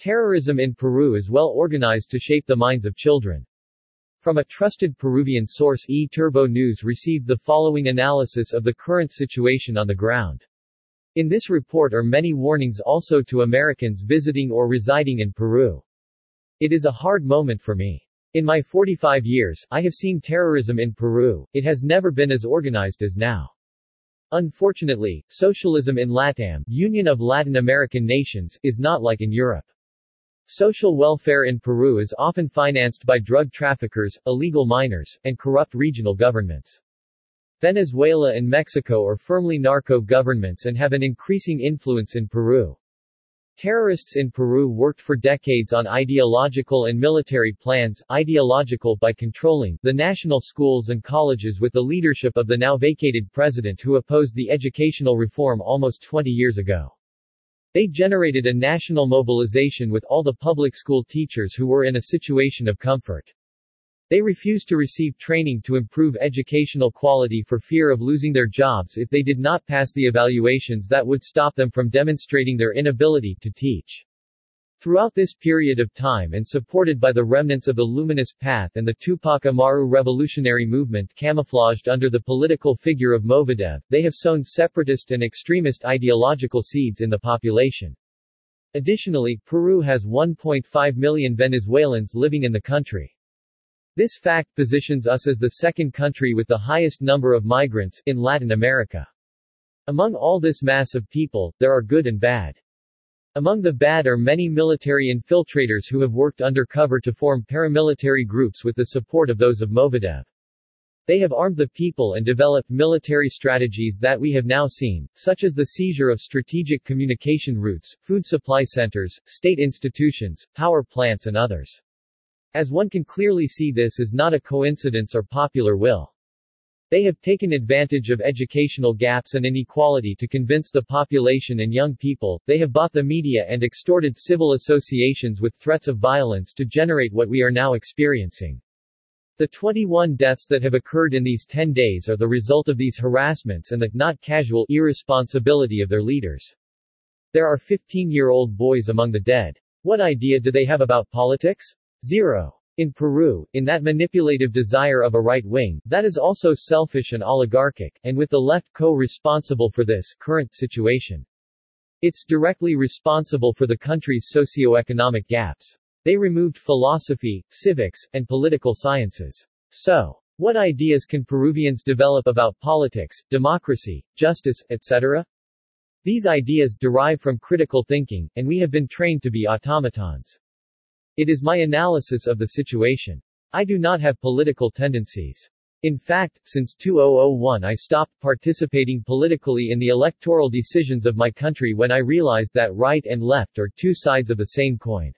Terrorism in Peru is well organized to shape the minds of children. From a trusted Peruvian source eTurboNews received the following analysis of the current situation on the ground. In this report are many warnings also to Americans visiting or residing in Peru. It is a hard moment for me. In my 45 years, I have seen terrorism in Peru, it has never been as organized as now. Unfortunately, socialism in LATAM, Union of Latin American Nations, is not like in Europe. Social welfare in Peru is often financed by drug traffickers, illegal miners, and corrupt regional governments. Venezuela and Mexico are firmly narco governments and have an increasing influence in Peru. Terrorists in Peru worked for decades on ideological and military plans, ideological by controlling the national schools and colleges with the leadership of the now vacated president who opposed the educational reform almost 20 years ago. They generated a national mobilization with all the public school teachers who were in a situation of comfort. They refused to receive training to improve educational quality for fear of losing their jobs if they did not pass the evaluations that would stop them from demonstrating their inability to teach. Throughout this period of time and supported by the remnants of the Luminous Path and the Tupac Amaru revolutionary movement camouflaged under the political figure of Movadef, they have sown separatist and extremist ideological seeds in the population. Additionally, Peru has 1.5 million Venezuelans living in the country. This fact positions us as the second country with the highest number of migrants in Latin America. Among all this mass of people, there are good and bad. Among the bad are many military infiltrators who have worked undercover to form paramilitary groups with the support of those of Movadef. They have armed the people and developed military strategies that we have now seen, such as the seizure of strategic communication routes, food supply centers, state institutions, power plants and others. As one can clearly see this is not a coincidence or popular will. They have taken advantage of educational gaps and inequality to convince the population and young people, they have bought the media and extorted civil associations with threats of violence to generate what we are now experiencing. The 21 deaths that have occurred in these 10 days are the result of these harassments and the not casual irresponsibility of their leaders. There are 15-year-old boys among the dead. What idea do they have about politics? Zero. In Peru, in that manipulative desire of a right wing, that is also selfish and oligarchic, and with the left co-responsible for this current situation. It's directly responsible for the country's socio-economic gaps. They removed philosophy, civics, and political sciences. So, what ideas can Peruvians develop about politics, democracy, justice, etc.? These ideas derive from critical thinking, and we have been trained to be automatons. It is my analysis of the situation. I do not have political tendencies. In fact, since 2001 I stopped participating politically in the electoral decisions of my country when I realized that right and left are two sides of the same coin.